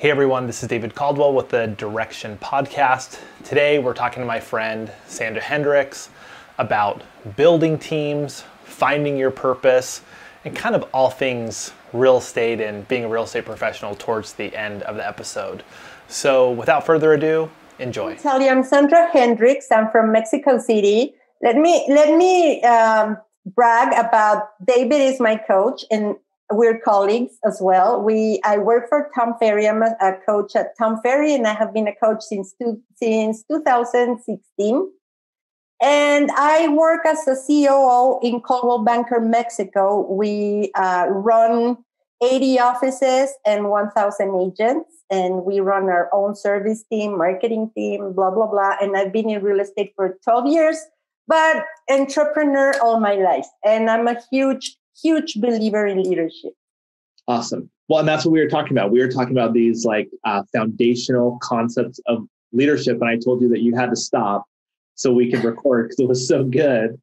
Hey everyone, this is David Caldwell with the Direction Podcast. Today we're talking to my friend Sandra Hendricks about building teams, finding your purpose, and kind of all things real estate and being a real estate professional towards the end of the episode. So without further ado, enjoy. you, I'm Sandra Hendricks. I'm from Mexico City. Let me let me um, brag about David is my coach and we're colleagues as well. We I work for Tom Ferry. I'm a, a, coach at Tom Ferry, and I have been a coach since two, since 2016. And I work as a COO in Coldwell Banker Mexico. We uh, run 80 offices and 1,000 agents, and we run our own service team, marketing team, blah blah blah. And I've been in real estate for 12 years, but entrepreneur all my life, and I'm a huge huge believer in leadership. Awesome. Well, and that's what we were talking about. We were talking about these like uh, foundational concepts of leadership, and I told you that you had to stop so we could record because it was so good.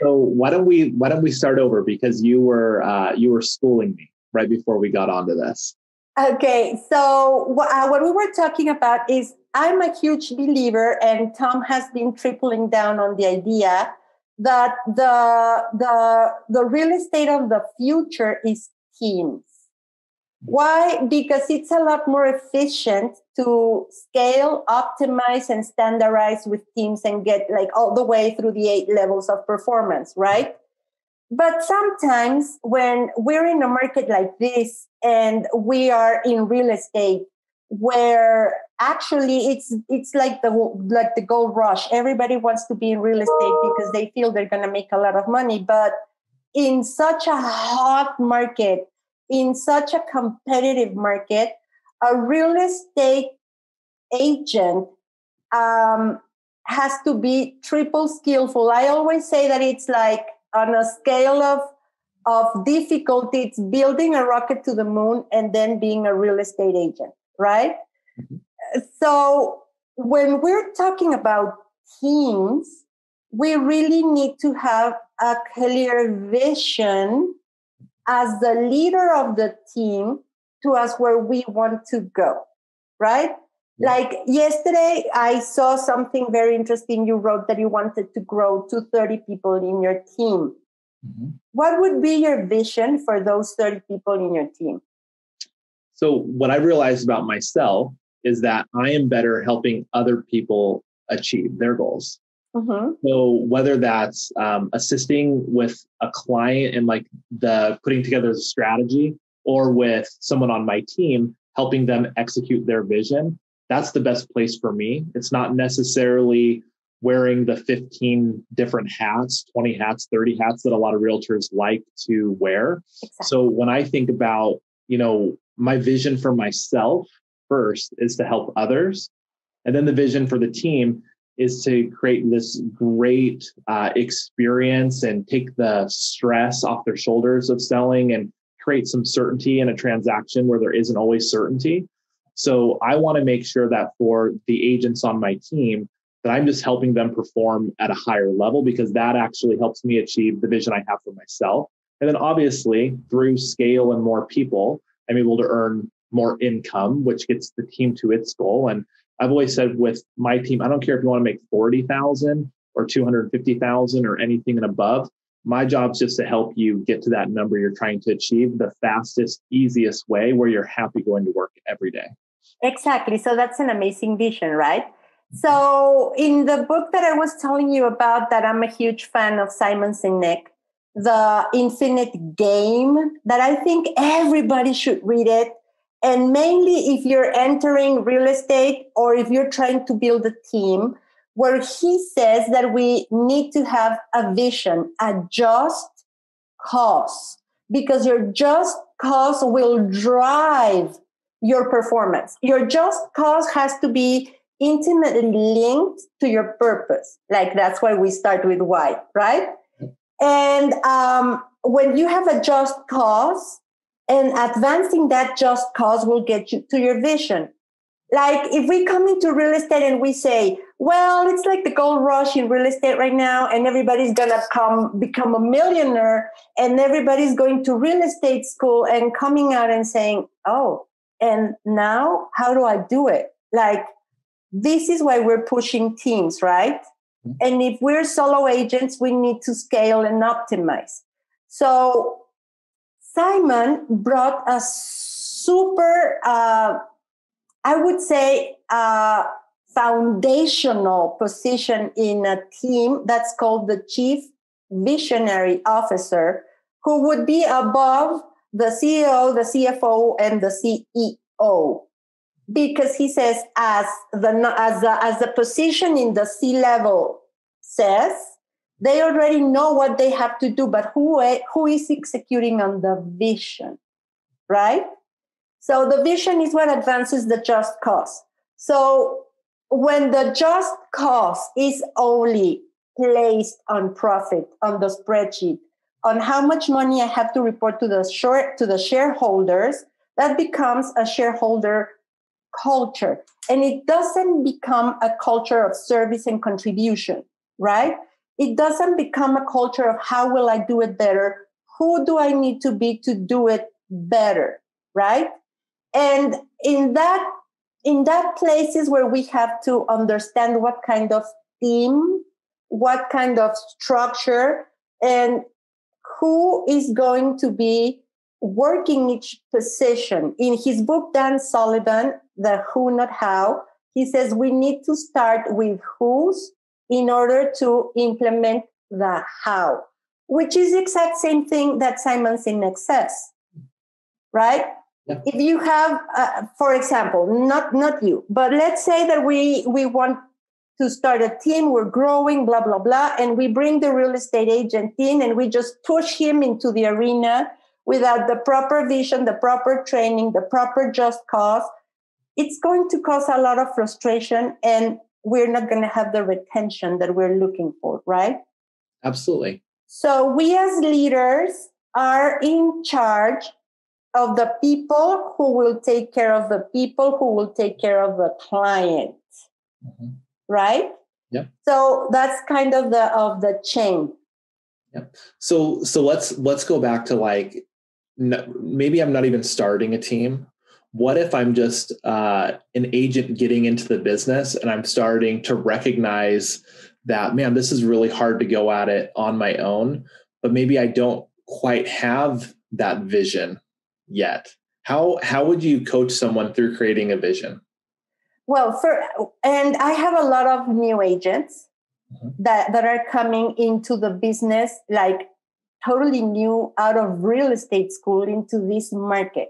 So why don't we why don't we start over because you were uh, you were schooling me right before we got onto this. Okay, so uh, what we were talking about is I'm a huge believer, and Tom has been tripling down on the idea that the the the real estate of the future is teams why? Because it's a lot more efficient to scale optimize and standardize with teams and get like all the way through the eight levels of performance right? But sometimes when we're in a market like this and we are in real estate where actually it's it's like the like the gold rush everybody wants to be in real estate because they feel they're going to make a lot of money but in such a hot market in such a competitive market a real estate agent um, has to be triple skillful i always say that it's like on a scale of of difficulty it's building a rocket to the moon and then being a real estate agent right? Mm-hmm. So when we're talking about teams, we really need to have a clear vision as the leader of the team to us where we want to go, right? Yeah. Like yesterday, I saw something very interesting. You wrote that you wanted to grow to 30 people in your team. Mm-hmm. What would be your vision for those 30 people in your team? So, what I realized about myself is that I am better helping other people achieve their goals. Mm-hmm. So, whether that's um, assisting with a client and like the putting together a strategy, or with someone on my team helping them execute their vision, that's the best place for me. It's not necessarily wearing the 15 different hats, 20 hats, 30 hats that a lot of realtors like to wear. Exactly. So when I think about, you know, my vision for myself first is to help others. And then the vision for the team is to create this great uh, experience and take the stress off their shoulders of selling and create some certainty in a transaction where there isn't always certainty. So I want to make sure that for the agents on my team, that I'm just helping them perform at a higher level because that actually helps me achieve the vision I have for myself. And then obviously through scale and more people, I'm able to earn more income, which gets the team to its goal. And I've always said with my team, I don't care if you want to make 40,000 or 250,000 or anything and above. My job's just to help you get to that number you're trying to achieve the fastest, easiest way where you're happy going to work every day. Exactly. So that's an amazing vision, right? So in the book that I was telling you about that I'm a huge fan of Simon Sinek, the infinite game that I think everybody should read it. And mainly if you're entering real estate or if you're trying to build a team, where he says that we need to have a vision, a just cause, because your just cause will drive your performance. Your just cause has to be intimately linked to your purpose. Like that's why we start with why, right? And um, when you have a just cause, and advancing that just cause will get you to your vision. Like if we come into real estate and we say, well, it's like the gold rush in real estate right now, and everybody's gonna come become a millionaire, and everybody's going to real estate school and coming out and saying, oh, And now, how do I do it? Like, this is why we're pushing teams, right? Mm-hmm. And if we're solo agents, we need to scale and optimize. So, Simon brought a super, uh, I would say, uh, foundational position in a team that's called the chief visionary officer, who would be above the CEO, the CFO, and the CEO. Because he says, as the as the, as the position in the C level says, they already know what they have to do, but who who is executing on the vision, right? So the vision is what advances the just cause. So when the just cause is only placed on profit on the spreadsheet on how much money I have to report to the short to the shareholders, that becomes a shareholder culture. And it doesn't become a culture of service and contribution, right? It doesn't become a culture of how will I do it better? Who do I need to be to do it better, right? And in that in that places where we have to understand what kind of team, what kind of structure, and who is going to be working each position. In his book, Dan Sullivan, The Who Not How, he says we need to start with who's in order to implement the how, which is the exact same thing that Simon Sinek says, right? Yeah. If you have, uh, for example, not not you, but let's say that we we want to start a team, we're growing, blah blah blah, and we bring the real estate agent in, and we just push him into the arena without the proper vision, the proper training, the proper just cause. It's going to cause a lot of frustration, and we're not going to have the retention that we're looking for, right? Absolutely. So we as leaders are in charge of the people who will take care of the people who will take care of the client mm-hmm. right yeah so that's kind of the of the chain yeah so so let's let's go back to like no, maybe i'm not even starting a team what if i'm just uh, an agent getting into the business and i'm starting to recognize that man this is really hard to go at it on my own but maybe i don't quite have that vision yet. How how would you coach someone through creating a vision? Well, for and I have a lot of new agents mm-hmm. that that are coming into the business like totally new out of real estate school into this market.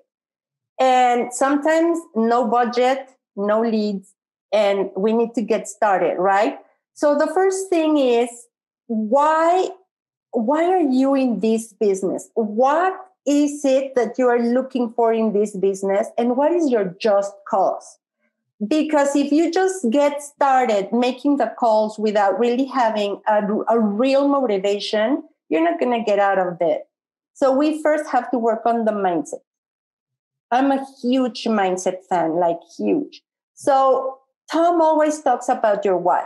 And sometimes no budget, no leads, and we need to get started, right? So the first thing is why why are you in this business? What is it that you are looking for in this business and what is your just cause because if you just get started making the calls without really having a, a real motivation you're not going to get out of it so we first have to work on the mindset i'm a huge mindset fan like huge so tom always talks about your why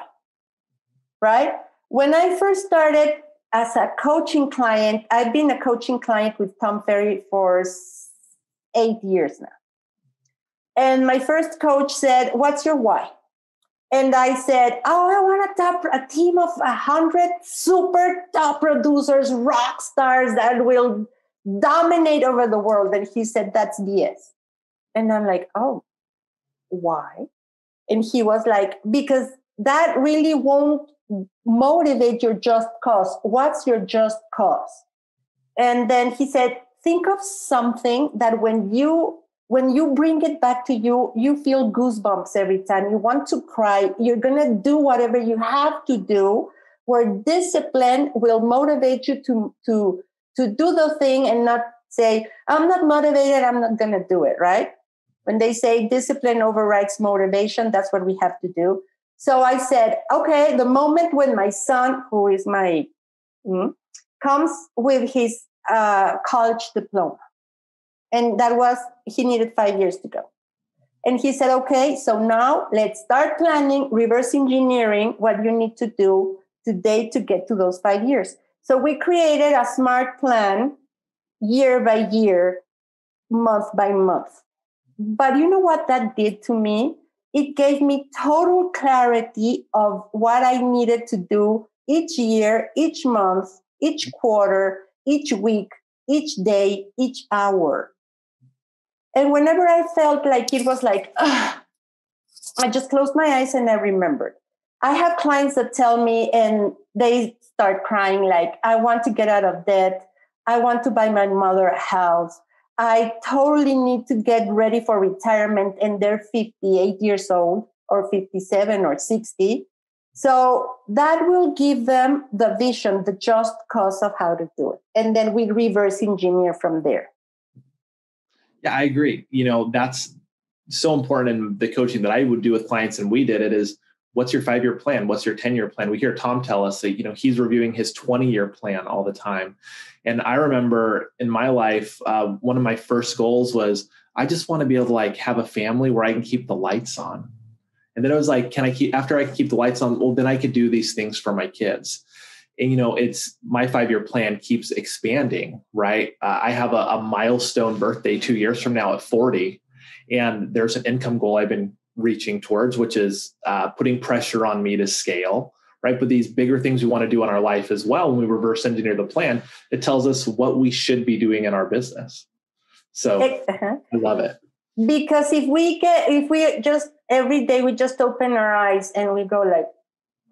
right when i first started as a coaching client, I've been a coaching client with Tom Ferry for eight years now. And my first coach said, What's your why? And I said, Oh, I want a, top, a team of a hundred super top producers, rock stars that will dominate over the world. And he said, That's BS. And I'm like, Oh, why? And he was like, Because that really won't motivate your just cause. What's your just cause? And then he said, think of something that when you when you bring it back to you, you feel goosebumps every time. You want to cry. You're gonna do whatever you have to do. Where discipline will motivate you to to to do the thing and not say, "I'm not motivated. I'm not gonna do it." Right? When they say discipline overrides motivation, that's what we have to do. So I said, okay, the moment when my son, who is my, mm, comes with his uh, college diploma, and that was, he needed five years to go. And he said, okay, so now let's start planning, reverse engineering what you need to do today to get to those five years. So we created a smart plan year by year, month by month But you know what that did to me? It gave me total clarity of what I needed to do each year, each month, each quarter, each week, each day, each hour. And whenever I felt like it was like, I just closed my eyes and I remembered. I have clients that tell me and they start crying, like, I want to get out of debt. I want to buy my mother a house. I totally need to get ready for retirement and they're 58 years old or 57 or 60. So that will give them the vision, the just cause of how to do it. And then we reverse engineer from there. Yeah, I agree. You know, that's so important in the coaching that I would do with clients, and we did it is what's your five year plan? What's your 10 year plan? We hear Tom tell us that, you know, he's reviewing his 20 year plan all the time. And I remember in my life, uh, one of my first goals was I just want to be able to like have a family where I can keep the lights on. And then I was like, can I keep, after I keep the lights on, well, then I could do these things for my kids. And, you know, it's my five year plan keeps expanding, right? Uh, I have a, a milestone birthday two years from now at 40 and there's an income goal I've been reaching towards, which is uh, putting pressure on me to scale, right? But these bigger things we want to do in our life as well, when we reverse engineer the plan, it tells us what we should be doing in our business. So uh-huh. I love it. Because if we get, if we just every day we just open our eyes and we go like,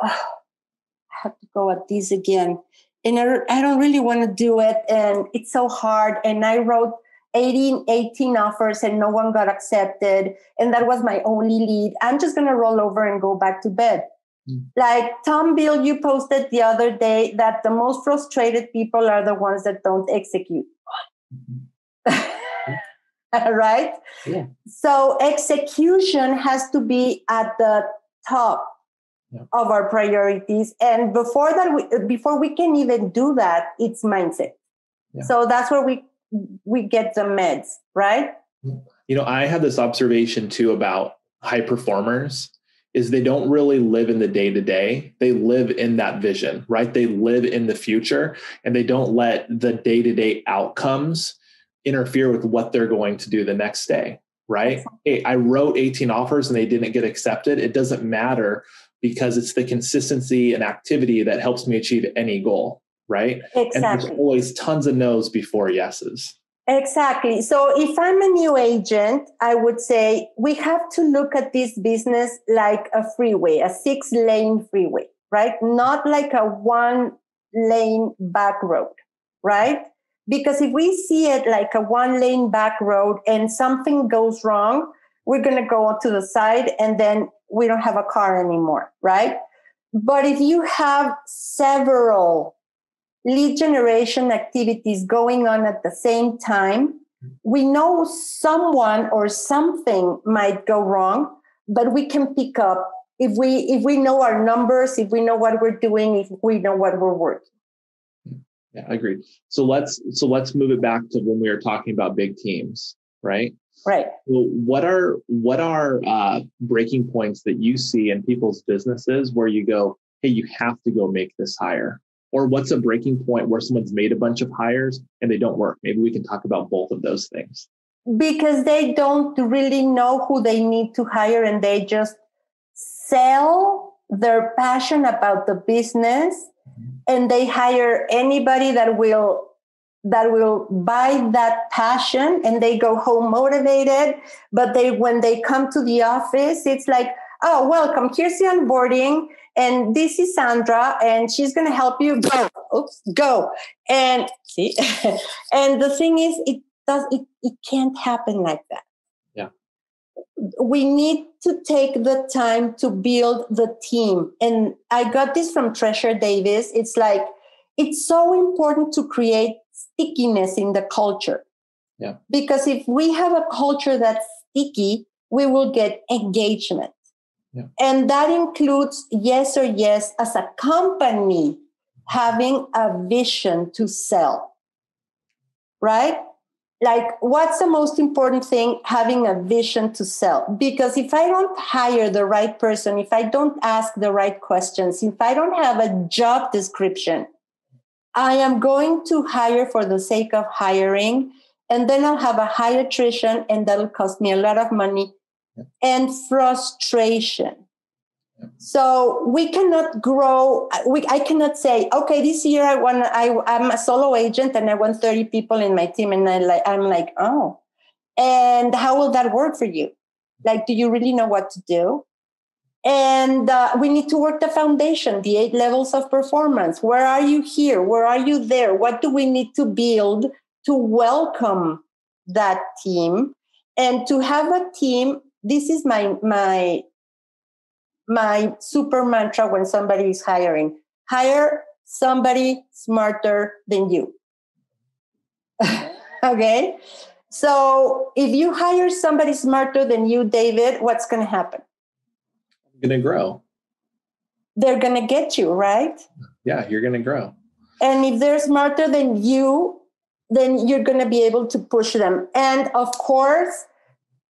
oh, I have to go at this again. And I, I don't really want to do it. And it's so hard. And I wrote 18, 18 offers and no one got accepted. And that was my only lead. I'm just going to roll over and go back to bed. Mm. Like Tom Bill, you posted the other day that the most frustrated people are the ones that don't execute. Mm-hmm. right? Yeah. So execution has to be at the top yeah. of our priorities. And before that, we, before we can even do that, it's mindset. Yeah. So that's where we we get the meds, right? You know, I have this observation too about high performers is they don't really live in the day to day. They live in that vision, right? They live in the future and they don't let the day to day outcomes interfere with what they're going to do the next day, right? Hey, I wrote 18 offers and they didn't get accepted. It doesn't matter because it's the consistency and activity that helps me achieve any goal right? Exactly. And there's always tons of no's before yeses. Exactly. So if I'm a new agent, I would say we have to look at this business like a freeway, a six lane freeway, right? Not like a one lane back road, right? Because if we see it like a one lane back road and something goes wrong, we're going to go to the side and then we don't have a car anymore, right? But if you have several lead generation activities going on at the same time, we know someone or something might go wrong, but we can pick up if we if we know our numbers, if we know what we're doing, if we know what we're working. Yeah, I agree. So let's so let's move it back to when we were talking about big teams, right? Right. Well, what are what are uh, breaking points that you see in people's businesses where you go, hey, you have to go make this hire? Or what's a breaking point where someone's made a bunch of hires and they don't work? Maybe we can talk about both of those things. Because they don't really know who they need to hire and they just sell their passion about the business mm-hmm. and they hire anybody that will that will buy that passion and they go home motivated. But they when they come to the office it's like oh welcome. Here's the onboarding and this is Sandra, and she's going to help you go. Oops, go. And see, and the thing is, it does it. It can't happen like that. Yeah. We need to take the time to build the team, and I got this from Treasure Davis. It's like it's so important to create stickiness in the culture. Yeah. Because if we have a culture that's sticky, we will get engagement. And that includes yes or yes as a company having a vision to sell. Right? Like, what's the most important thing? Having a vision to sell. Because if I don't hire the right person, if I don't ask the right questions, if I don't have a job description, I am going to hire for the sake of hiring and then I'll have a high attrition, and that'll cost me a lot of money and frustration. So we cannot grow. We, I cannot say, okay, this year I want. I, I'm a solo agent and I want 30 people in my team, and I like, I'm like, oh, and how will that work for you? Like, do you really know what to do? And uh, we need to work the foundation, the eight levels of performance. Where are you here? Where are you there? What do we need to build to welcome that team and to have a team? This is my my my super mantra when somebody is hiring. Hire somebody smarter than you. okay? So if you hire somebody smarter than you, David, what's going to happen? i'm going to grow. They're going to get you, right? Yeah, you're going to grow. And if they're smarter than you, then you're going to be able to push them. And of course,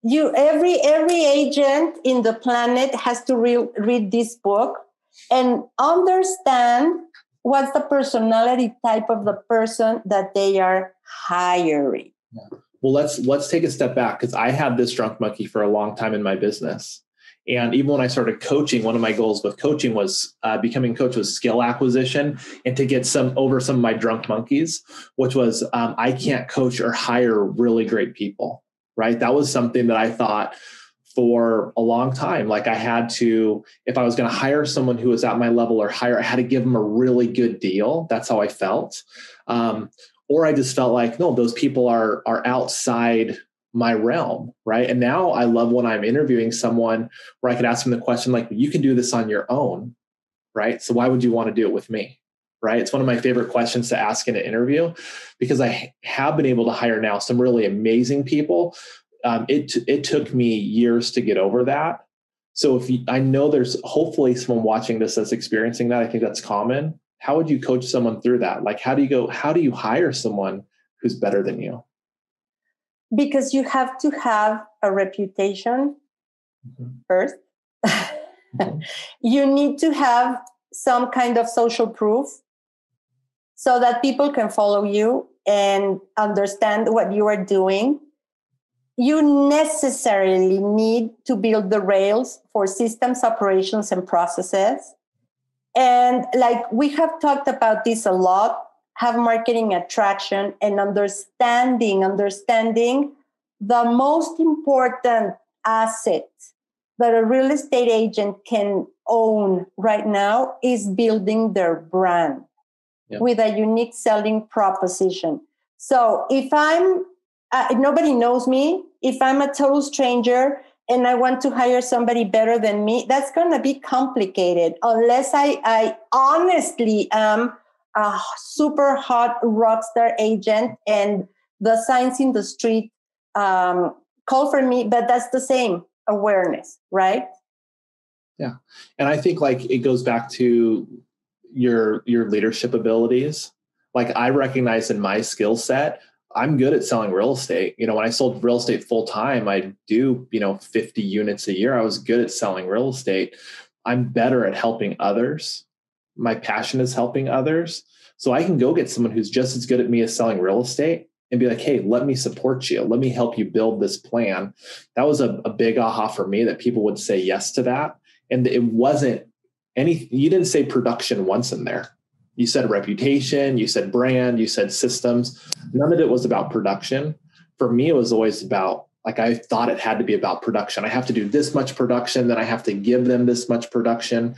you every every agent in the planet has to re- read this book and understand what's the personality type of the person that they are hiring. Well, let's let's take a step back because I had this drunk monkey for a long time in my business. And even when I started coaching, one of my goals with coaching was uh, becoming coach was skill acquisition and to get some over some of my drunk monkeys, which was um, I can't coach or hire really great people. Right. That was something that I thought for a long time. Like I had to, if I was going to hire someone who was at my level or higher, I had to give them a really good deal. That's how I felt. Um, or I just felt like, no, those people are are outside my realm, right? And now I love when I'm interviewing someone where I could ask them the question like, you can do this on your own, right? So why would you want to do it with me? Right. It's one of my favorite questions to ask in an interview because I have been able to hire now some really amazing people. Um, it it took me years to get over that. So if you, I know there's hopefully someone watching this that's experiencing that, I think that's common. How would you coach someone through that? Like, how do you go? How do you hire someone who's better than you? because you have to have a reputation mm-hmm. 1st mm-hmm. you need to have some kind of social proof so that people can follow you and understand what you are doing. You necessarily need to build the rails for systems operations and processes. And like we have talked about this a lot have marketing attraction and understanding understanding the most important asset that a real estate agent can own right now is building their brand yeah. with a unique selling proposition. So if i'm uh, if nobody knows me if i'm a total stranger and i want to hire somebody better than me that's going to be complicated unless i i honestly am a super hot rock star agent and the signs in the street um, call for me but that's the same awareness right? Yeah. And i think like it goes back to your your leadership abilities like i recognize in my skill set i'm good at selling real estate you know when i sold real estate full time i do you know 50 units a year i was good at selling real estate i'm better at helping others my passion is helping others. So I can go get someone who's just as good at me as selling real estate and be like, hey, let me support you. Let me help you build this plan. That was a, a big aha for me that people would say yes to that. And it wasn't any, you didn't say production once in there. You said reputation, you said brand, you said systems. None of it was about production. For me, it was always about like I thought it had to be about production. I have to do this much production, then I have to give them this much production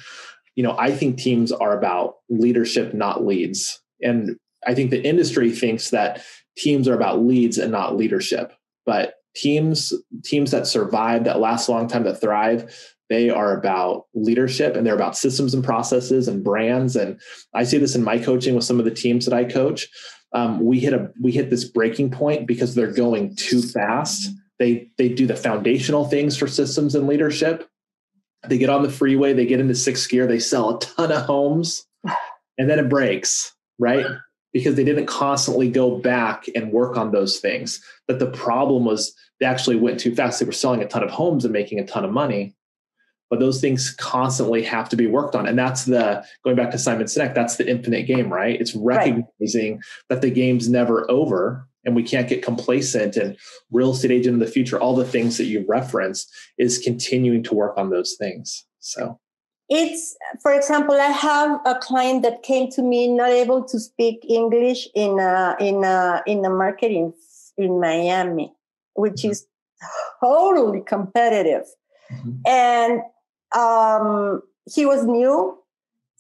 you know, I think teams are about leadership, not leads. And I think the industry thinks that teams are about leads and not leadership. But teams, teams that survive, that last a long time, that thrive, they are about leadership and they're about systems and processes and brands. And I see this in my coaching with some of the teams that I coach. Um, we hit a we hit this breaking point because they're going too fast. They they do the foundational things for systems and leadership, they get on the freeway, they get into sixth gear, they sell a ton of homes, and then it breaks, right? Because they didn't constantly go back and work on those things. But the problem was they actually went too fast. They were selling a ton of homes and making a ton of money. But those things constantly have to be worked on. And that's the going back to Simon Sinek, that's the infinite game, right? It's recognizing right. that the game's never over and we can't get complacent and real estate agent of the future all the things that you reference is continuing to work on those things so it's for example i have a client that came to me not able to speak english in a, in a, in a market in, in miami which is totally competitive mm-hmm. and um, he was new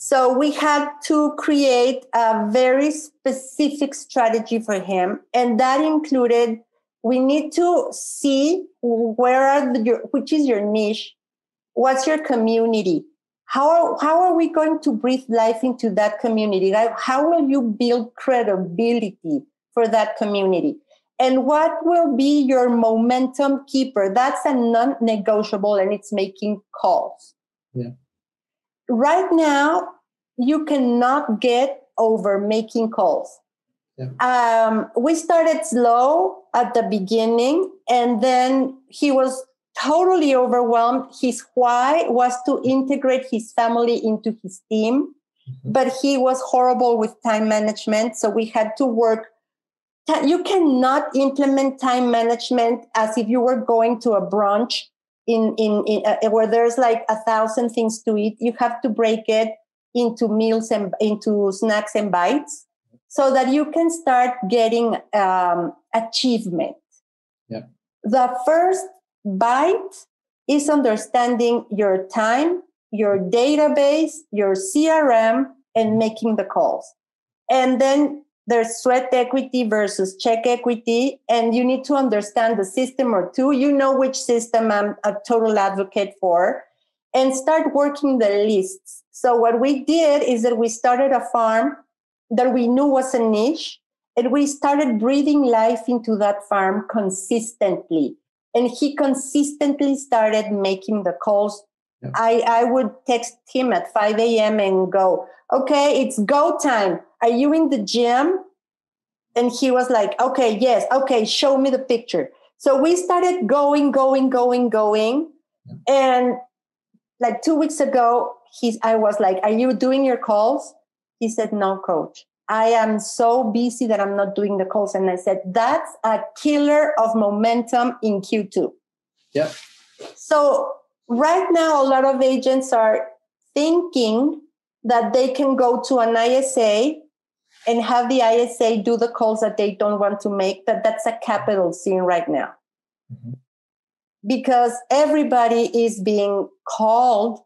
so we had to create a very specific strategy for him. And that included we need to see where are the, your, which is your niche, what's your community, how how are we going to breathe life into that community? How will you build credibility for that community? And what will be your momentum keeper? That's a non negotiable and it's making calls. Yeah right now you cannot get over making calls. Yeah. Um, we started slow at the beginning, and then he was totally overwhelmed. His why was to integrate his family into his team, mm-hmm. but he was horrible with time management. So we had to work. You cannot implement time management as if you were going to a brunch in in, in uh, where there's like a thousand things to eat. You have to break it into meals and into snacks and bites so that you can start getting um, achievement. Yeah. the first bite is understanding your time your database your crm and making the calls. And then there's sweat equity versus check equity and you need to understand the system or two you know which system i'm a total advocate for and start working the lists so what we did is that we started a farm that we knew was a niche and we started breathing life into that farm consistently and he consistently started making the calls yeah. I, I would text him at 5 a.m. and go, okay, it's go time. Are you in the gym? And he was like, okay, yes, okay, show me the picture. So we started going, going, going, going. And like two weeks ago, he's, I was like, are you doing your calls? He said, no, coach. I am so busy that I'm not doing the calls. And I said, that's a killer of momentum in Q2. Yeah. So right now, a lot of agents are thinking that they can go to an ISA and have the ISA do the calls that they don't want to make, that that's a capital scene right now. Mm-hmm. Because everybody is being called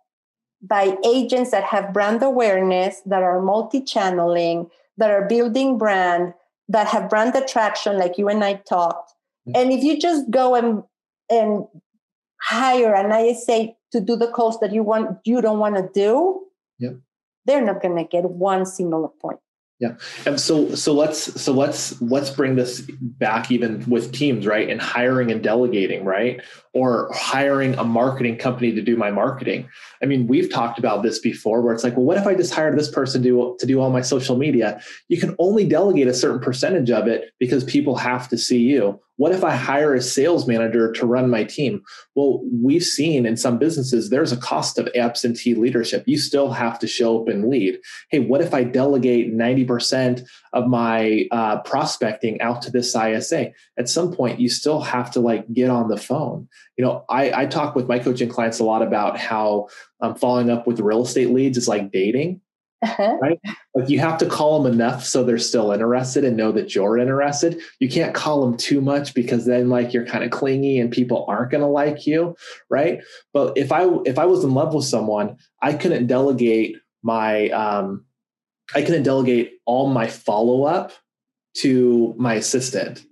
by agents that have brand awareness, that are multi channeling, that are building brand, that have brand attraction, like you and I talked. Mm-hmm. And if you just go and and hire an ISA to do the calls that you want you don't want to do, yep. They're not going to get one single point. Yeah. And so so let's so let's let's bring this back even with teams, right? And hiring and delegating, right? Or hiring a marketing company to do my marketing. I mean, we've talked about this before where it's like, well, what if I just hired this person to do, to do all my social media? You can only delegate a certain percentage of it because people have to see you. What if I hire a sales manager to run my team? Well, we've seen in some businesses there's a cost of absentee leadership. You still have to show up and lead. Hey, what if I delegate 90% of my uh, prospecting out to this ISA? At some point, you still have to like get on the phone. You know, I, I talk with my coaching clients a lot about how um, following up with real estate leads is like dating uh-huh. right? Like you have to call them enough so they're still interested and know that you're interested. You can't call them too much because then like you're kind of clingy and people aren't going to like you, right? But if I if I was in love with someone, I couldn't delegate my um I couldn't delegate all my follow up to my assistant.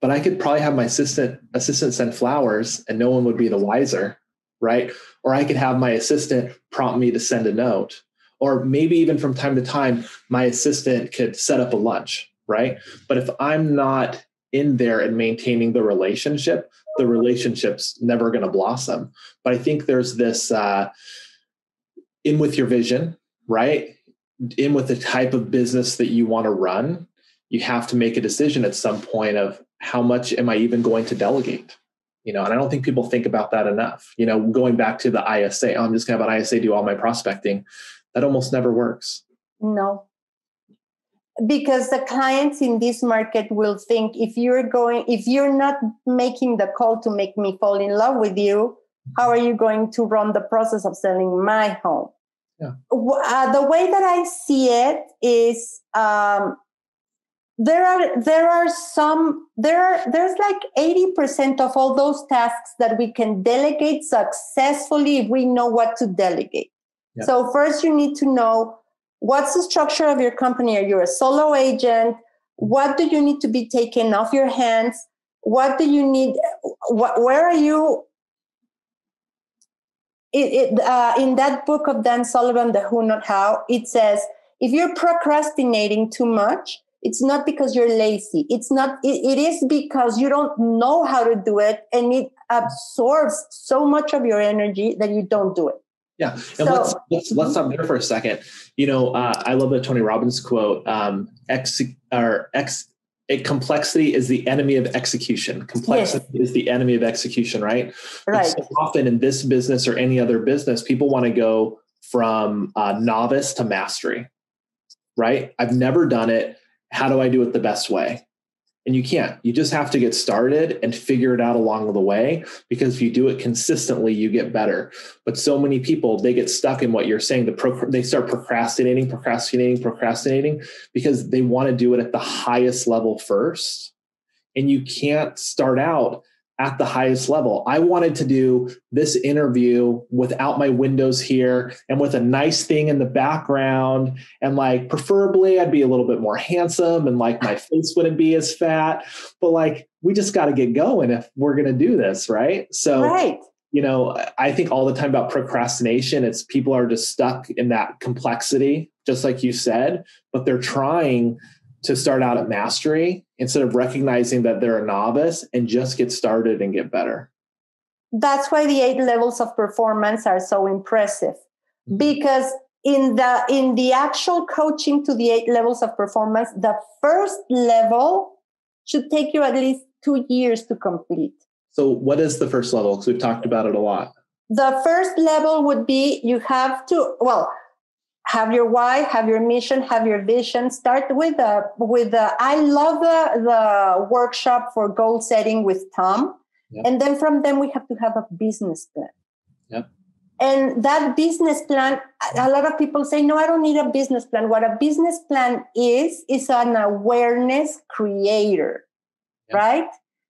But I could probably have my assistant assistant send flowers and no one would be the wiser, right? Or I could have my assistant prompt me to send a note. Or maybe even from time to time my assistant could set up a lunch right? But if i'm not in there and maintaining the relationship the relationship's never going to blossom. But i think there's this uh, in with your vision right? In with the type of business that you want to run you have to make a decision at some point of how much am i even going to delegate you know and i don't think people think about that enough you know going back to the isa oh, i'm just going to have an isa do all my prospecting that almost never works. No. because the clients in this market will think if you're going if you're not making the call to make me fall in love with you how are you going to run the process of selling my home yeah. Uh, the way that i see it is um, there are there are some there are there's like 80% of all those tasks that we can delegate successfully if we know what to delegate. Yeah. so first you need to know what's the structure of your company. Are you a solo agent? What do you need to be taken off your hands? What do you need what, where are you? It, it uh, in that book of dan sullivan the who not how it says if you're procrastinating too much it's not because you're lazy it's not it, it is because you don't know how to do it and it absorbs so much of your energy that you don't do it yeah, and so, let's let's let's stop there for a second. You know, uh, I love the Tony Robbins quote: um, "Ex or ex." complexity is the enemy of execution. Complexity yes. is the enemy of execution, right? Right. So often in this business or any other business, people want to go from uh, novice to mastery, right? I've never done it. How do I do it the best way? And you can't. You just have to get started and figure it out along the way because if you do it consistently, you get better. But so many people, they get stuck in what you're saying. The pro- they start procrastinating, procrastinating, procrastinating because they want to do it at the highest level first. And you can't start out at the highest level. I wanted to do this interview without my windows here and with a nice thing in the background. And like, preferably, I'd be a little bit more handsome and like my face wouldn't be as fat. But like, we just got to get going if we're going to do this. Right. So, right. you know, I think all the time about procrastination, it's people are just stuck in that complexity, just like you said, but they're trying to start out at mastery instead of recognizing that they're a novice and just get started and get better. That's why the eight levels of performance are so impressive mm-hmm. because in the in the actual coaching to the eight levels of performance the first level should take you at least 2 years to complete. So what is the first level because we've talked about it a lot. The first level would be you have to well have your why have your mission have your vision start with the with the i love the the workshop for goal setting with tom yep. and then from them we have to have a business plan yep. and that business plan a lot of people say no i don't need a business plan what a business plan is is an awareness creator yep. right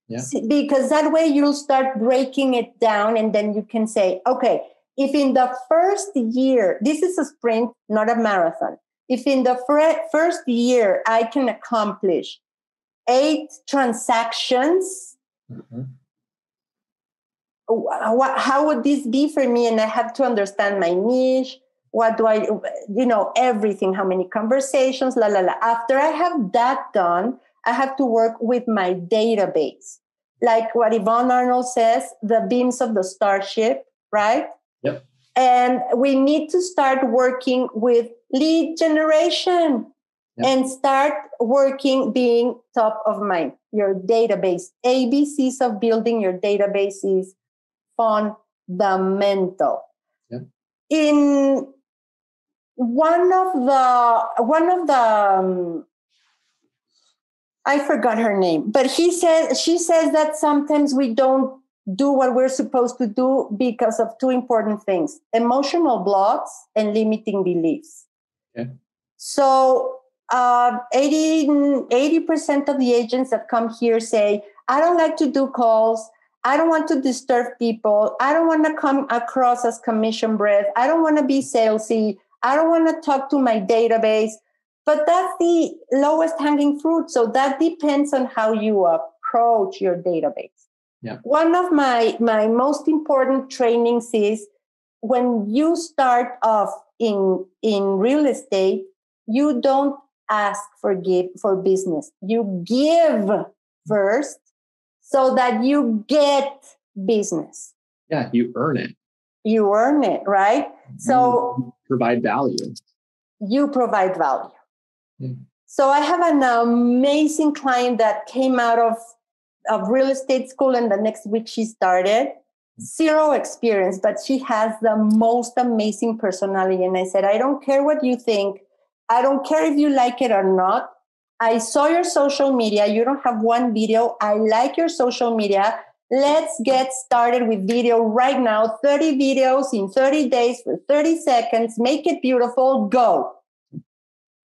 yeah. because that way you'll start breaking it down and then you can say okay if in the first year, this is a sprint, not a marathon. If in the first year I can accomplish eight transactions, mm-hmm. what, how would this be for me? And I have to understand my niche. What do I, you know, everything, how many conversations, la, la, la. After I have that done, I have to work with my database. Like what Yvonne Arnold says, the beams of the starship, right? Yep. And we need to start working with lead generation yep. and start working being top of mind. Your database, ABCs of building your database is fundamental. Yep. In one of the one of the um, I forgot her name, but he says she says that sometimes we don't do what we're supposed to do because of two important things emotional blocks and limiting beliefs. Okay. So, uh, 80, percent of the agents that come here say, I don't like to do calls. I don't want to disturb people. I don't want to come across as commission breath. I don't want to be salesy. I don't want to talk to my database. But that's the lowest hanging fruit. So that depends on how you approach your database. Yeah. One of my my most important trainings is when you start off in in real estate, you don't ask for give for business. You give first so that you get business. Yeah, you earn it. You earn it, right? So you provide value. You provide value. Yeah. So I have an amazing client that came out of of real estate school and the next week she started zero experience but she has the most amazing personality and i said i don't care what you think i don't care if you like it or not I saw your social media. You don't have one video. I like your social media. Let's get started with video right now. 30 videos in 30 days for 30 seconds. Make it beautiful. Go.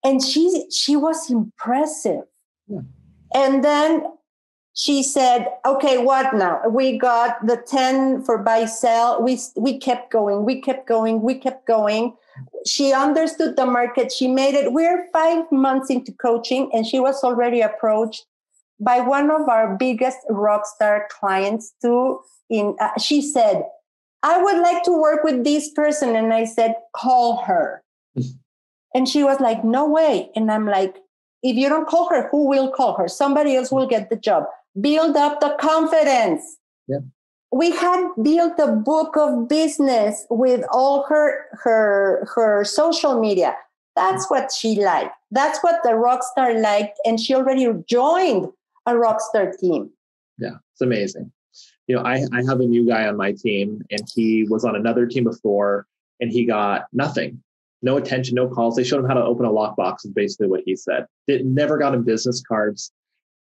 And she she was impressive. Yeah. And then she said, okay, what now? We got the 10 for buy sell. We, we kept going, we kept going, we kept going. She understood the market. She made it. We're five months into coaching and she was already approached by one of our biggest rock star clients too. in, uh, she said, I would like to work with this person. And I said, call her. and she was like, no way. And I'm like, if you don't call her, who will call her? Somebody else will get the job build up the confidence. Yeah. We had built a book of business with all her her her social media. That's what she liked. That's what the rock star liked, and she already joined a rock star team. Yeah, it's amazing. You know, I, I have a new guy on my team, and he was on another team before, and he got nothing, no attention, no calls. They showed him how to open a lockbox, is basically what he said. It never got him business cards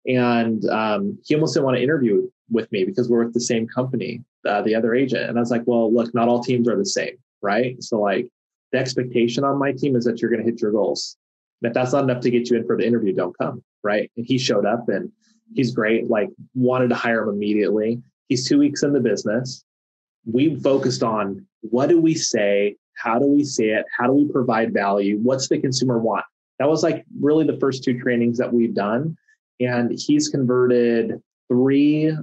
and um, he almost didn't want to interview with me because we're with the same company, uh, the other agent. And I was like, well, look, not all teams are the same, right? So like the expectation on my team is that you're going to hit your goals. And if that's not enough to get you in for the interview, don't come, right? And he showed up and he's great. Like wanted to hire him immediately. He's two weeks in the business. We focused on what do we say? How do we say it? How do we provide value? What's the consumer want? That was like really the first two trainings that we've done and he's converted three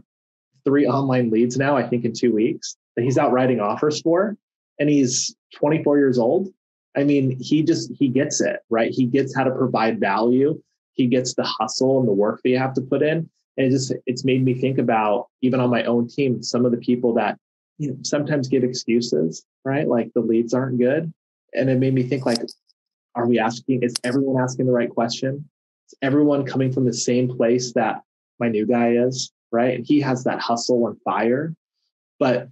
three online leads now i think in two weeks that he's out writing offers for. And he's 24 years old. I mean he just he gets it right? He gets how to provide value. He gets the hustle and the work that you have to put in. And it just it's made me think about even on my own team some of the people that you know sometimes give excuses right? Like the leads aren't good. And it made me think like are we asking is everyone asking the right question everyone coming from the same place that my new guy is, right? And he has that hustle and fire, but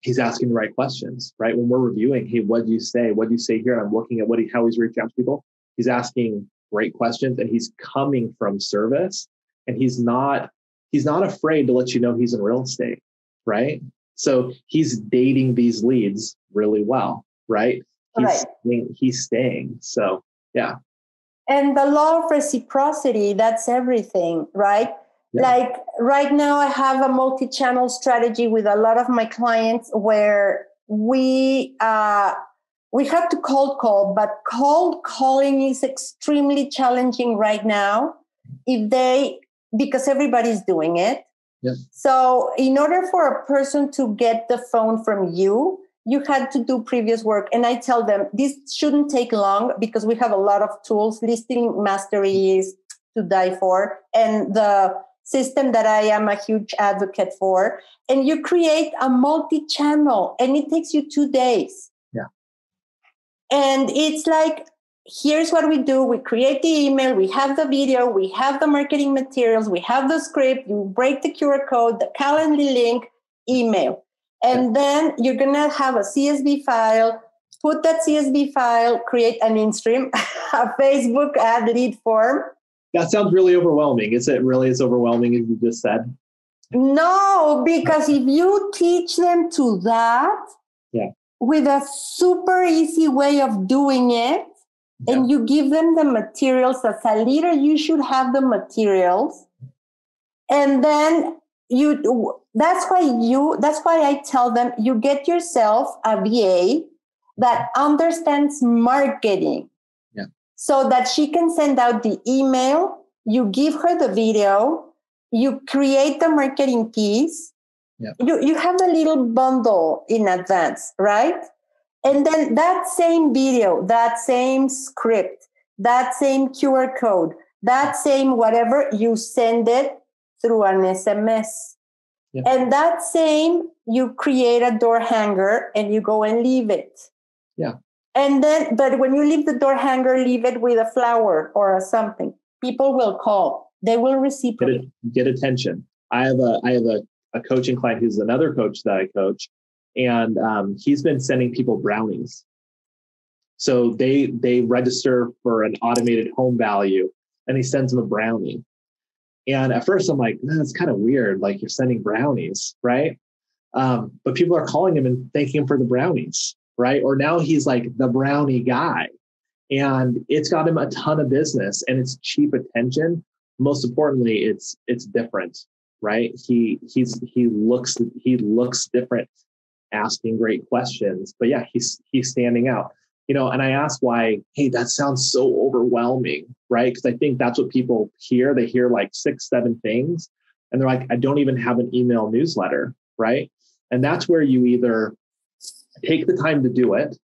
he's asking the right questions, right? When we're reviewing, hey, what do you say? What do you say here? And I'm looking at what he, how he's reaching out to people. He's asking great questions and he's coming from service and he's not, he's not afraid to let you know he's in real estate, right? So he's dating these leads really well, right? He's, right. Staying, he's staying. So yeah and the law of reciprocity that's everything right yeah. like right now i have a multi-channel strategy with a lot of my clients where we uh, we have to cold call but cold calling is extremely challenging right now if they because everybody's doing it yeah. so in order for a person to get the phone from you you had to do previous work. And I tell them this shouldn't take long because we have a lot of tools. Listing mastery is to die for. And the system that I am a huge advocate for. And you create a multi channel and it takes you two days. Yeah. And it's like, here's what we do we create the email, we have the video, we have the marketing materials, we have the script, you break the QR code, the Calendly link, email. And then you're to have a CSV file, put that CSV file, create an in-stream, a Facebook ad lead form. That sounds really overwhelming. Is it really as overwhelming as you just said? No, because if you teach them to that yeah. with a super easy way of doing it, yeah. and you give them the materials as a leader, you should have the materials. And then you that's why you that's why i tell them you get yourself a va that understands marketing yeah. so that she can send out the email you give her the video you create the marketing piece yeah. you, you have a little bundle in advance right and then that same video that same script that same qr code that same whatever you send it through an SMS. Yeah. And that same, you create a door hanger and you go and leave it. Yeah. And then, but when you leave the door hanger, leave it with a flower or a something. People will call. They will receive Get, get attention. I have a I have a, a coaching client who's another coach that I coach, and um, he's been sending people brownies. So they they register for an automated home value and he sends them a brownie. And at first I'm like, that's kind of weird. Like you're sending brownies, right? Um, but people are calling him and thanking him for the brownies, right? Or now he's like the brownie guy. And it's got him a ton of business and it's cheap attention. Most importantly, it's it's different, right? He he's he looks he looks different asking great questions. But yeah, he's he's standing out. You know, and I asked why, hey, that sounds so overwhelming, right? Because I think that's what people hear. They hear like six, seven things, and they're like, I don't even have an email newsletter, right? And that's where you either take the time to do it,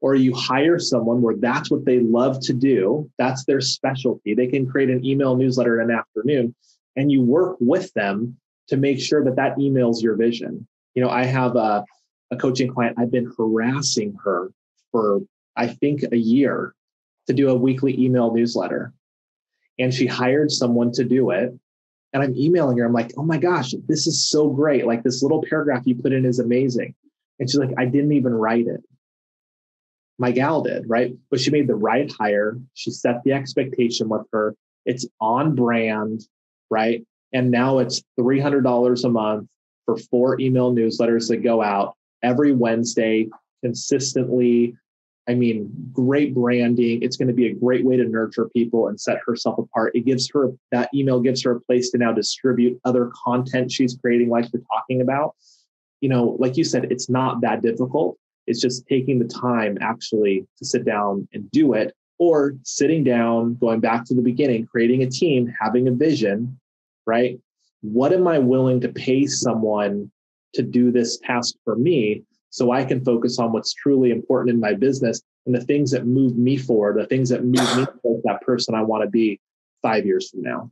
or you hire someone where that's what they love to do. That's their specialty. They can create an email newsletter in an afternoon, and you work with them to make sure that that emails your vision. You know, I have a, a coaching client, I've been harassing her for, I think, a year to do a weekly email newsletter. And she hired someone to do it. And I'm emailing her. I'm like, oh my gosh, this is so great. Like this little paragraph you put in is amazing. And she's like, I didn't even write it. My gal did, right? But she made the right hire. She set the expectation with her. It's on brand, right? And now it's $300 a month for four email newsletters that go out every Wednesday consistently. I mean, great branding. It's going to be a great way to nurture people and set herself apart. It gives her that email gives her a place to now distribute other content she's creating, like we're talking about. You know, like you said, it's not that difficult. It's just taking the time actually to sit down and do it, or sitting down, going back to the beginning, creating a team, having a vision, right? what am I willing to pay someone to do this task for me so I can focus on what's truly important in my business and the things that move me forward, the things that move me towards that person I want to be five years from now.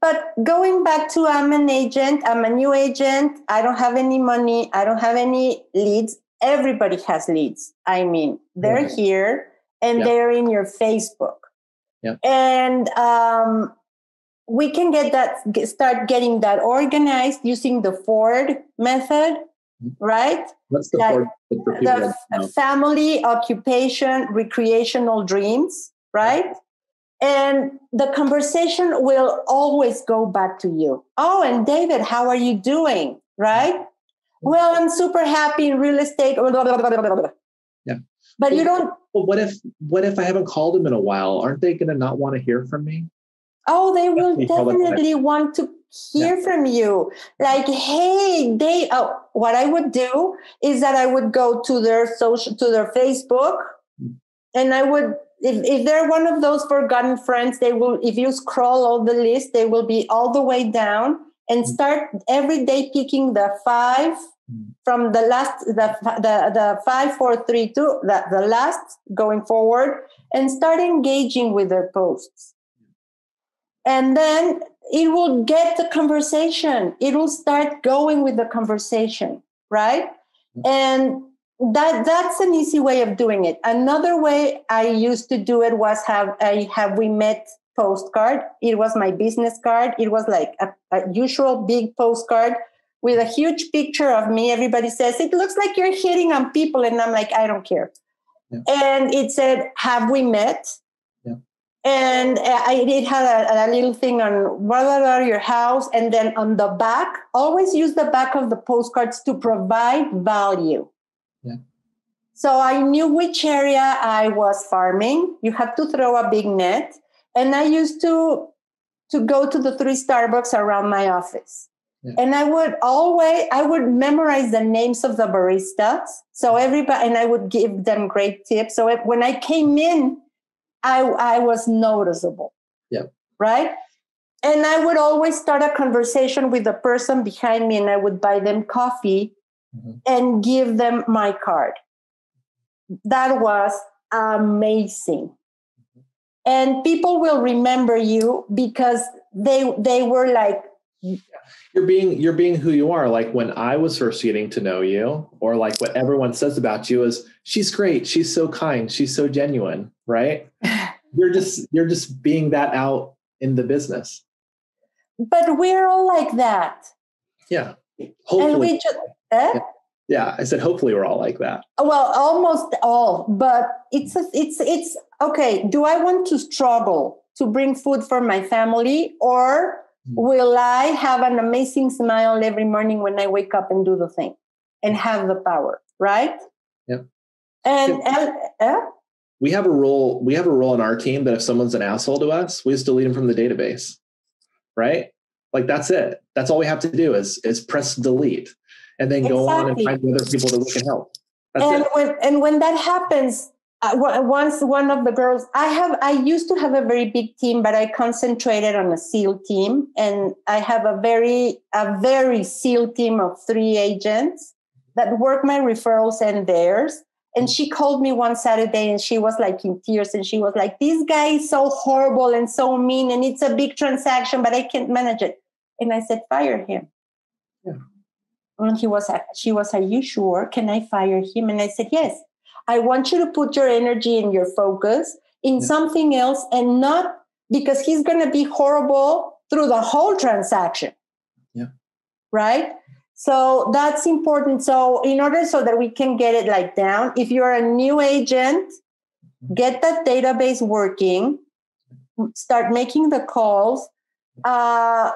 But going back to I'm an agent, I'm a new agent, I don't have any money, I don't have any leads. Everybody has leads. I mean, they're here and they're in your Facebook. Yep. And um, we can get that start getting that organized using the ford method. Right? What's the ford the family occupation recreational dreams right? And the conversation will always go back to you. Oh and david how are you doing right? Well i'm super happy in real estate yeah. But well, you don't well what if what if i haven't called them in a while? Aren't they going to not want to hear from me? Oh, they will definitely want to hear yeah. from you. Like, hey, they. Oh, what I would do is that I would go to their social, to their Facebook, mm. and I would. If, if they're one of those forgotten friends, they will. If you scroll all the list, they will be all the way down and mm. start every day picking the five mm. from the last the the, the five four three two the, the last going forward and start engaging with their posts and then it will get the conversation. It will start going with the conversation right? Mm-hmm. And that that's an easy way of doing it. Another way i used to do it was have i have we met postcard. It was my business card. It was like a, a usual big postcard with a huge picture of me. Everybody says it looks like you're hitting on people and i'm like i don't care. Yeah. and it said have we met and I did have a, a, little thing on what are your house, and then on the back, always use the back of the postcards to provide value. Yeah. So I knew which area I was farming. You have to throw a big net, and I used to to go to the three Starbucks around my office. Yeah. And I would always, I would memorize the names of the baristas. So mm-hmm. everybody, and I would give them great tips. So if, when I came in, I, I was noticeable. Yeah. Right. And I would always start a conversation with the person behind me and I would buy them coffee mm-hmm. and give them my card. That was amazing. Mm-hmm. And people will remember you because they they were like you're being you're being who you are. Like when i was first getting to know you or like what everyone says about you is she's great. She's so kind. She's so genuine right? You're just you're just being that out in the business. But we're all like that. Yeah. Hopefully and we just eh? yeah. yeah i said hopefully we're all like that. Well almost all but it's a, it's it's okay do i want to struggle to bring food for my family or. Will I have an amazing smile every morning when I wake up and do the thing and have the power, right? Yep. And, and uh, we have a role we have a role in our team that if someone's an asshole to us, we just delete them from the database. Right? Like that's it. That's all we have to do is is press delete and then exactly. go on and find other people that we can help. That's and it. when and when that happens, uh, once one of the girls, I have I used to have a very big team, but I concentrated on a SEAL team, and I have a very a very SEAL team of three agents that work my referrals and theirs. And she called me one Saturday and she was like in tears and she was like, This guy is so horrible and so mean and it's a big transaction, but I can't manage it. And I said, Fire him. Yeah. And he was, she was, Are you sure? Can I fire him? And I said, Yes. I want you to put your energy and your focus in yeah. something else and not because he's going to be horrible through the whole transaction. Yeah. Right? So that's important. So in order so that we can get it like down, if you're a new agent, get that database working, start making the calls. Uh,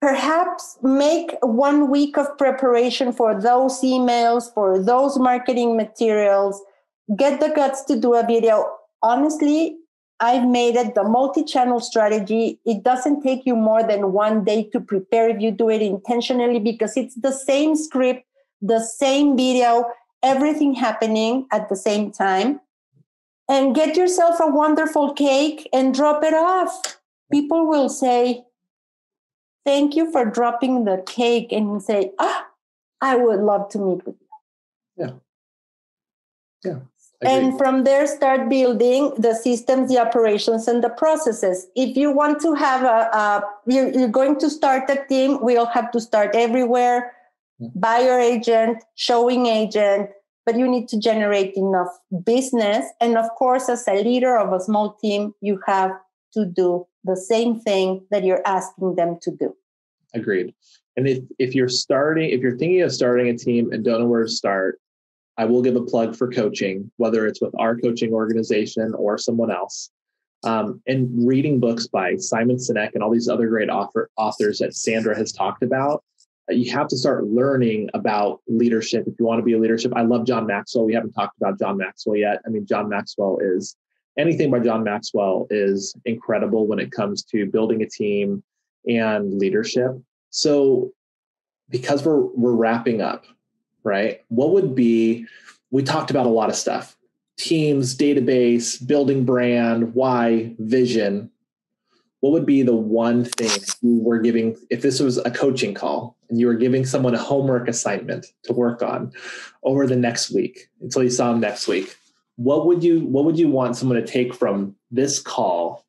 perhaps make one week of preparation for those emails, for those marketing materials. Get the guts to do a video. Honestly, I've made it the multi channel strategy. It doesn't take you more than one day to prepare if you do it intentionally because it's the same script, the same video, everything happening at the same time. And get yourself a wonderful cake and drop it off. People will say, Thank you for dropping the cake. And say, Ah, I would love to meet with you. Yeah. Yeah and from there start building the systems the operations and the processes if you want to have a, a you're, you're, going to start a team we'll have to start everywhere yeah. buyer agent showing agent but you need to generate enough business and of course as a leader of a small team you have to do the same thing that you're asking them to do agreed and if, if you're starting if you're thinking of starting a team and don't know where to start I will give a plug for coaching, whether it's with our coaching organization or someone else. Um, and reading books by Simon Sinek and all these other great author, authors that Sandra has talked about, uh, you have to start learning about leadership if you want to be a leadership. I love John Maxwell. We haven't talked about John Maxwell yet. I mean, John Maxwell is anything by John Maxwell is incredible when it comes to building a team and leadership. So, because we're we're wrapping up, right? What would be, we talked about a lot of stuff teams, database, building brand, why, vision. What would be the one thing you were giving, if this was a coaching call and you were giving someone a homework assignment to work on over the next week until you saw them next week? What would you what would you want someone to take from this call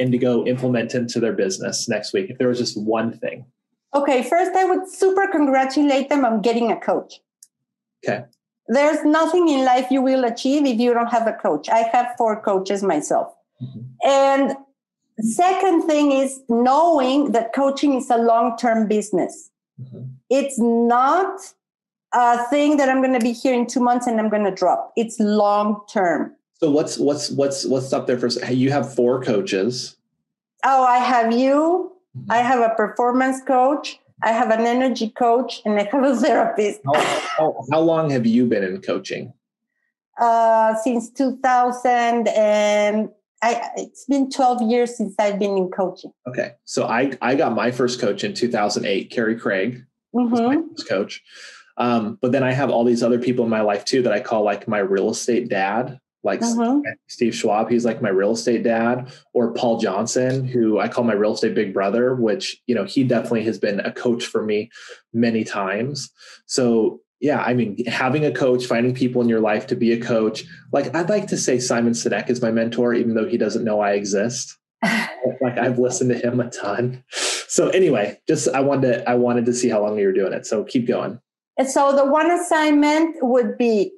and to go implement into their business next week if there was just one thing? Okay, first I would super congratulate them on getting a coach. Okay. There's nothing in life you will achieve if you don't have a coach. I have four coaches myself. Mm-hmm. And second thing is knowing that coaching is a long-term business. Mm-hmm. It's not a thing that I'm going to be here in two months and I'm going to drop. It's long term. So what's what's what's what's up there for? You have four coaches. Oh, I have you. Mm-hmm. I have a performance coach. I have an energy coach and I have a therapist. How, how, how long have you been in coaching? Uh, since 2000 and I, it's been 12 years since I've been in coaching. Okay. So I, I got my first coach in 2008, Carrie Craig, mm-hmm. coach. Um, but then I have all these other people in my life too that I call like my real estate dad like mm-hmm. Steve Schwab, he's like my real estate dad, or Paul Johnson, who I call my real estate big brother, which, you know, he definitely has been a coach for me many times. So, yeah, I mean, having a coach, finding people in your life to be a coach, like I'd like to say Simon Sinek is my mentor, even though he doesn't know I exist. like I've listened to him a ton. So anyway, just I wanted to, I wanted to see how long you were doing it. So keep going. And so the one assignment would be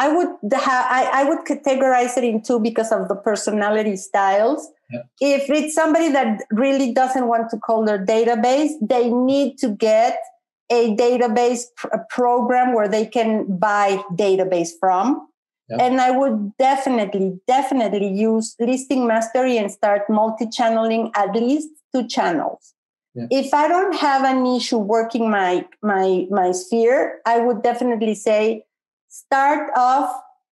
I would ha- I, I would categorize it in two because of the personality styles. Yeah. If it's somebody that really doesn't want to call their database, they need to get a database pr- a program where they can buy database from. Yep. And I would definitely, definitely use listing mastery and start multi channeling at least two channels. Yeah. If I don't have an issue working my my my sphere, I would definitely say start off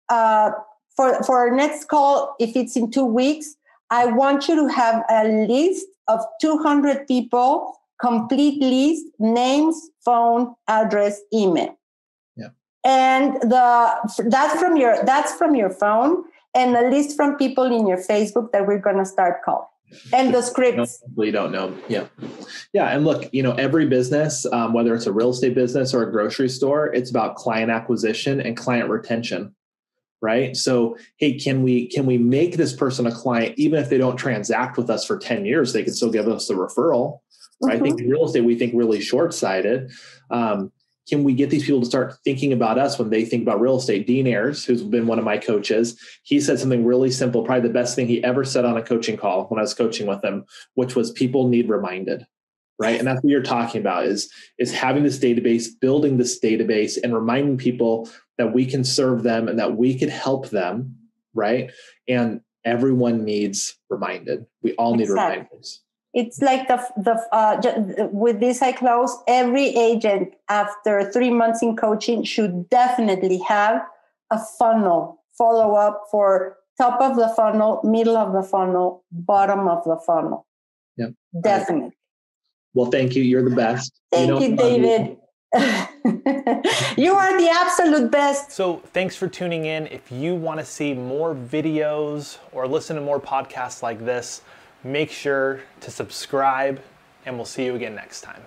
uh, for for our next call. If it's in two weeks, I want you to have a list of 200 people, complete list, names, phone, address, email Yeah. and the that's from your that's from your phone and a list from people in your facebook that we're going to start calling and the scripts. we don't know. Yeah. Yeah and look you know every business um, whether it's a real estate business or a grocery store it's about client acquisition and client retention right? So hey can we can we make this person a client even if they don't transact with us for 10 years they can still give us the referral right? Mm-hmm. i think in real estate we think really short-sighted. Um, can we get these people to start thinking about us when they think about real estate? Dean Ayers, who's been one of my coaches, he said something really simple, probably the best thing he ever said on a coaching call when I was coaching with him, which was people need reminded. Right. And that's what you're talking about is, is having this database, building this database and reminding people that we can serve them and that we could help them. Right. And everyone needs reminded. We all need exactly. reminders it's like the the uh, with this I close. Every agent after three months in coaching should definitely have a funnel follow up for top of the funnel, middle of the funnel, bottom of the funnel. Yeah, definitely. Well, thank you. You're the best. Thank you, know, you David. you are the absolute best. So, thanks for tuning in. If you want to see more videos or listen to more podcasts like this, Make sure to subscribe, and we'll see you again next time.